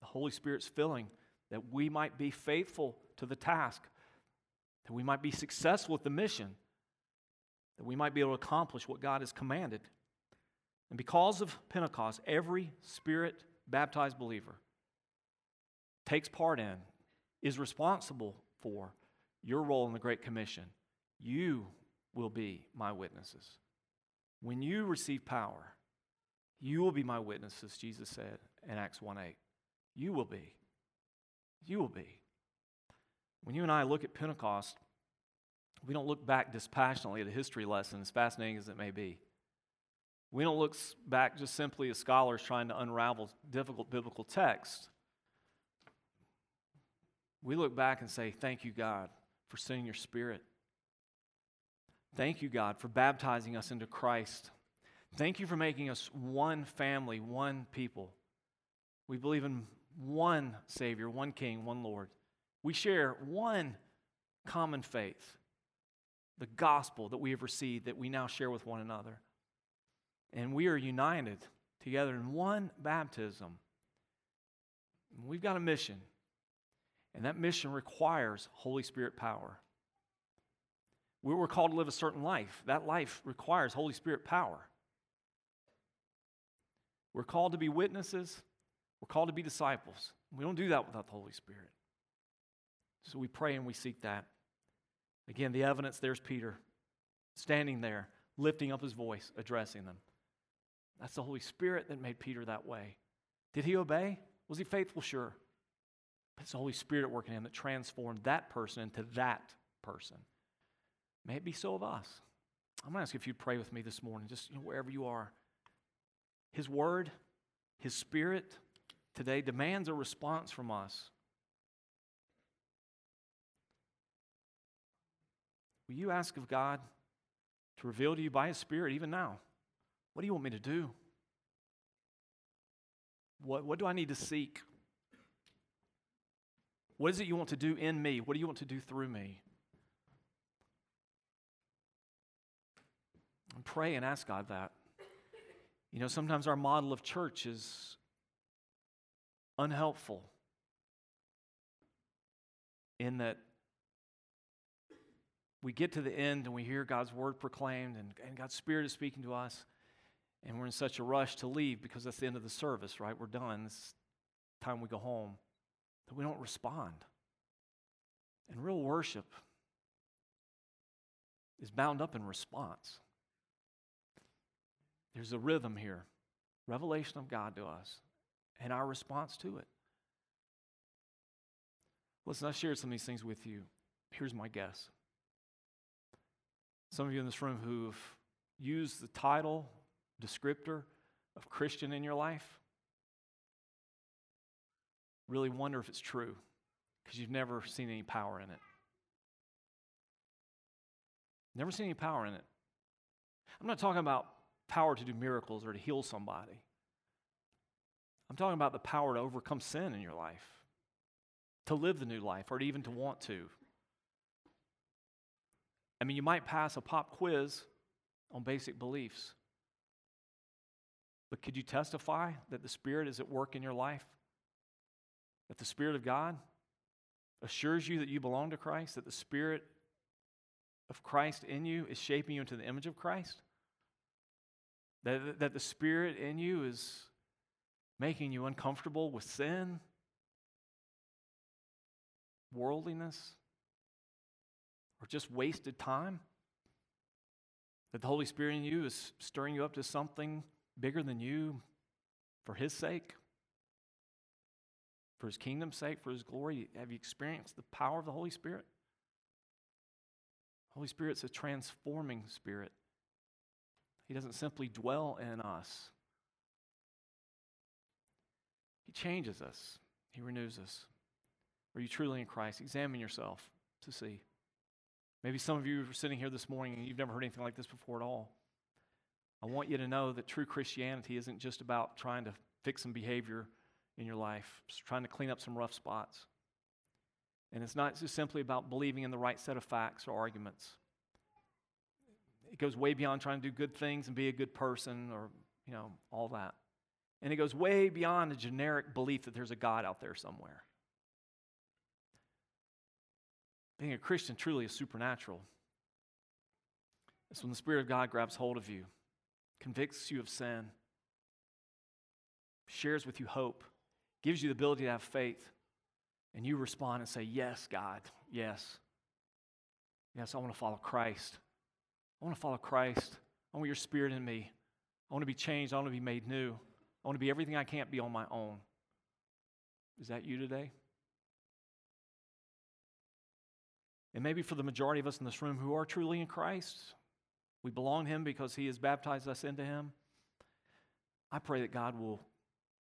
the Holy Spirit's filling that we might be faithful to the task, that we might be successful with the mission, that we might be able to accomplish what God has commanded. And because of Pentecost, every spirit baptized believer takes part in, is responsible for your role in the Great Commission. You will be my witnesses. When you receive power, you will be my witnesses, Jesus said in Acts 1 8. You will be. You will be. When you and I look at Pentecost, we don't look back dispassionately at a history lesson, as fascinating as it may be. We don't look back just simply as scholars trying to unravel difficult biblical texts. We look back and say, Thank you, God, for sending your spirit. Thank you, God, for baptizing us into Christ. Thank you for making us one family, one people. We believe in one Savior, one King, one Lord. We share one common faith, the gospel that we have received that we now share with one another. And we are united together in one baptism. We've got a mission, and that mission requires Holy Spirit power. We were called to live a certain life. That life requires Holy Spirit power. We're called to be witnesses. We're called to be disciples. We don't do that without the Holy Spirit. So we pray and we seek that. Again, the evidence there's Peter standing there, lifting up his voice, addressing them. That's the Holy Spirit that made Peter that way. Did he obey? Was he faithful? Sure. But it's the Holy Spirit working in him that transformed that person into that person. May it be so of us. I'm going to ask you if you'd pray with me this morning, just you know, wherever you are. His Word, His Spirit, today demands a response from us. Will you ask of God to reveal to you by His Spirit even now? What do you want me to do? What, what do I need to seek? What is it you want to do in me? What do you want to do through me? Pray and ask God that. You know, sometimes our model of church is unhelpful in that we get to the end and we hear God's word proclaimed and, and God's Spirit is speaking to us. and we're in such a rush to leave because that's the end of the service, right? We're done. It's time we go home. That we don't respond. And real worship is bound up in response. There's a rhythm here revelation of God to us and our response to it. Listen, I shared some of these things with you. Here's my guess. Some of you in this room who've used the title, descriptor of Christian in your life really wonder if it's true because you've never seen any power in it. Never seen any power in it. I'm not talking about power to do miracles or to heal somebody. I'm talking about the power to overcome sin in your life, to live the new life, or even to want to. I mean, you might pass a pop quiz on basic beliefs, but could you testify that the Spirit is at work in your life? That the Spirit of God assures you that you belong to Christ, that the Spirit of Christ in you is shaping you into the image of Christ? That, that the Spirit in you is making you uncomfortable with sin, worldliness, or just wasted time? That the Holy Spirit in you is stirring you up to something bigger than you for His sake? For His kingdom's sake, for His glory? Have you experienced the power of the Holy Spirit? Holy Spirit's a transforming spirit. He doesn't simply dwell in us, He changes us, He renews us. Are you truly in Christ? Examine yourself to see. Maybe some of you are sitting here this morning and you've never heard anything like this before at all. I want you to know that true Christianity isn't just about trying to fix some behavior in your life, trying to clean up some rough spots. And it's not just simply about believing in the right set of facts or arguments. It goes way beyond trying to do good things and be a good person or, you know, all that. And it goes way beyond a generic belief that there's a God out there somewhere. Being a Christian truly is supernatural. It's when the Spirit of God grabs hold of you, convicts you of sin, shares with you hope, gives you the ability to have faith, and you respond and say, Yes, God, yes. Yes, I want to follow Christ. I want to follow Christ. I want your spirit in me. I want to be changed. I want to be made new. I want to be everything I can't be on my own. Is that you today? And maybe for the majority of us in this room who are truly in Christ, we belong to Him because He has baptized us into Him. I pray that God will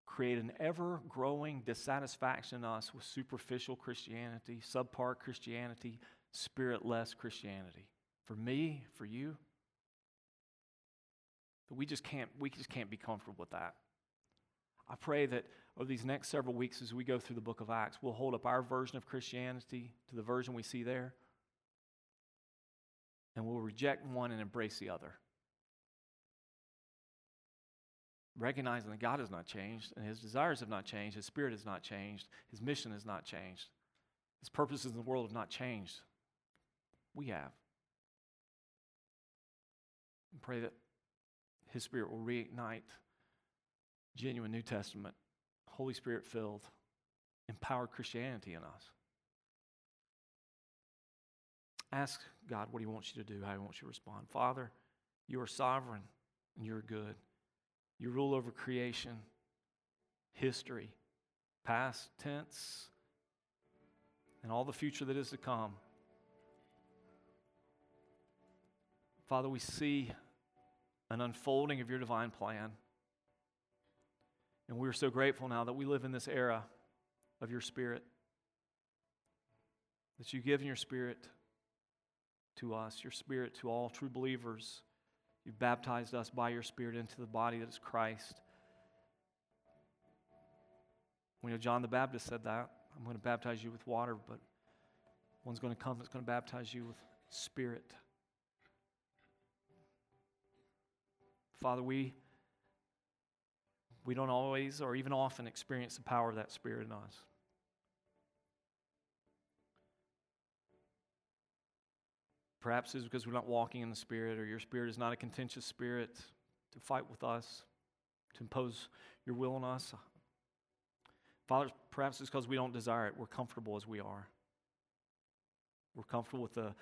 create an ever growing dissatisfaction in us with superficial Christianity, subpar Christianity, spiritless Christianity. For me, for you. But we just can't we just can't be comfortable with that. I pray that over these next several weeks as we go through the book of Acts, we'll hold up our version of Christianity to the version we see there and we'll reject one and embrace the other. Recognizing that God has not changed and his desires have not changed, his spirit has not changed, his mission has not changed, his purposes in the world have not changed. We have. And pray that his spirit will reignite genuine New Testament, Holy Spirit filled, empowered Christianity in us. Ask God what He wants you to do, how He wants you to respond. Father, you are sovereign and you're good. You rule over creation, history, past tense, and all the future that is to come. Father, we see an unfolding of your divine plan. And we're so grateful now that we live in this era of your Spirit, that you've given your Spirit to us, your Spirit to all true believers. You've baptized us by your Spirit into the body that is Christ. We know John the Baptist said that. I'm going to baptize you with water, but one's going to come that's going to baptize you with Spirit. Father, we, we don't always or even often experience the power of that Spirit in us. Perhaps it's because we're not walking in the Spirit or your Spirit is not a contentious spirit. to fight with us, to impose your will on us. Father, perhaps it's because we don't desire it. We're comfortable as we are. We're comfortable with the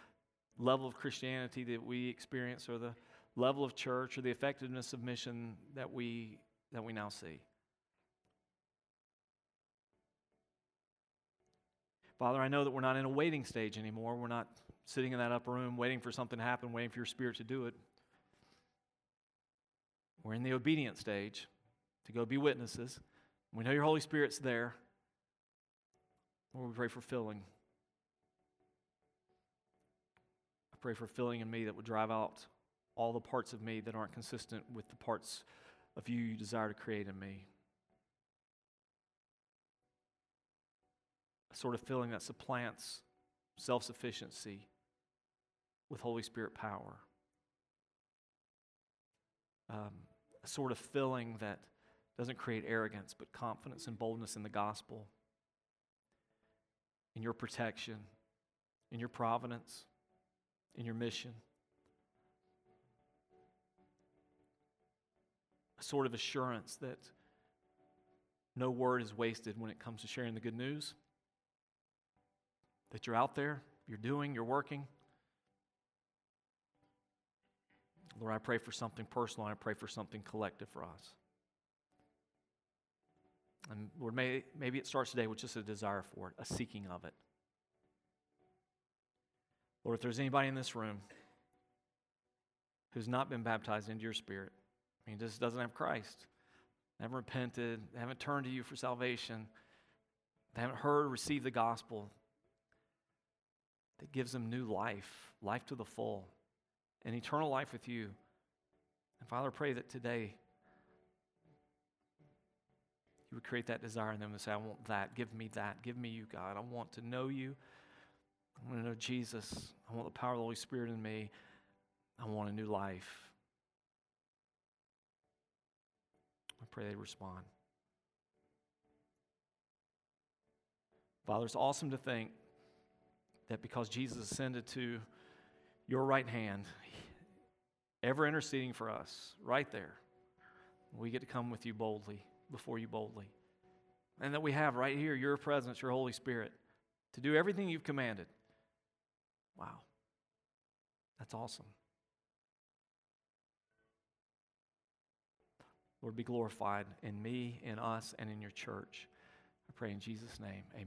level of Christianity that we experience or the level of church or the effectiveness of mission that we, that we now see. Father, I know that we're not in a waiting stage anymore. We're not sitting in that upper room waiting for something to happen, waiting for your spirit to do it. We're in the obedient stage to go be witnesses. We know your Holy Spirit's there. Lord, we pray for filling. I pray for filling in me that would drive out all the parts of me that aren't consistent with the parts of you you desire to create in me. A sort of filling that supplants self sufficiency with Holy Spirit power. Um, a sort of filling that doesn't create arrogance, but confidence and boldness in the gospel, in your protection, in your providence, in your mission. A sort of assurance that no word is wasted when it comes to sharing the good news, that you're out there, you're doing, you're working. Lord, I pray for something personal, I pray for something collective for us. And Lord, may, maybe it starts today with just a desire for it, a seeking of it. Lord, if there's anybody in this room who's not been baptized into your spirit, I mean, just doesn't have Christ, they haven't repented, they haven't turned to you for salvation, they haven't heard received the gospel that gives them new life, life to the full, and eternal life with you. And Father, I pray that today you would create that desire in them to say, I want that. Give me that. Give me you, God. I want to know you. I want to know Jesus. I want the power of the Holy Spirit in me. I want a new life. Pray they respond. Father, it's awesome to think that because Jesus ascended to your right hand, ever interceding for us, right there, we get to come with you boldly before you boldly. And that we have right here your presence, your Holy Spirit, to do everything you've commanded. Wow. That's awesome. Lord, be glorified in me, in us, and in your church. I pray in Jesus' name. Amen.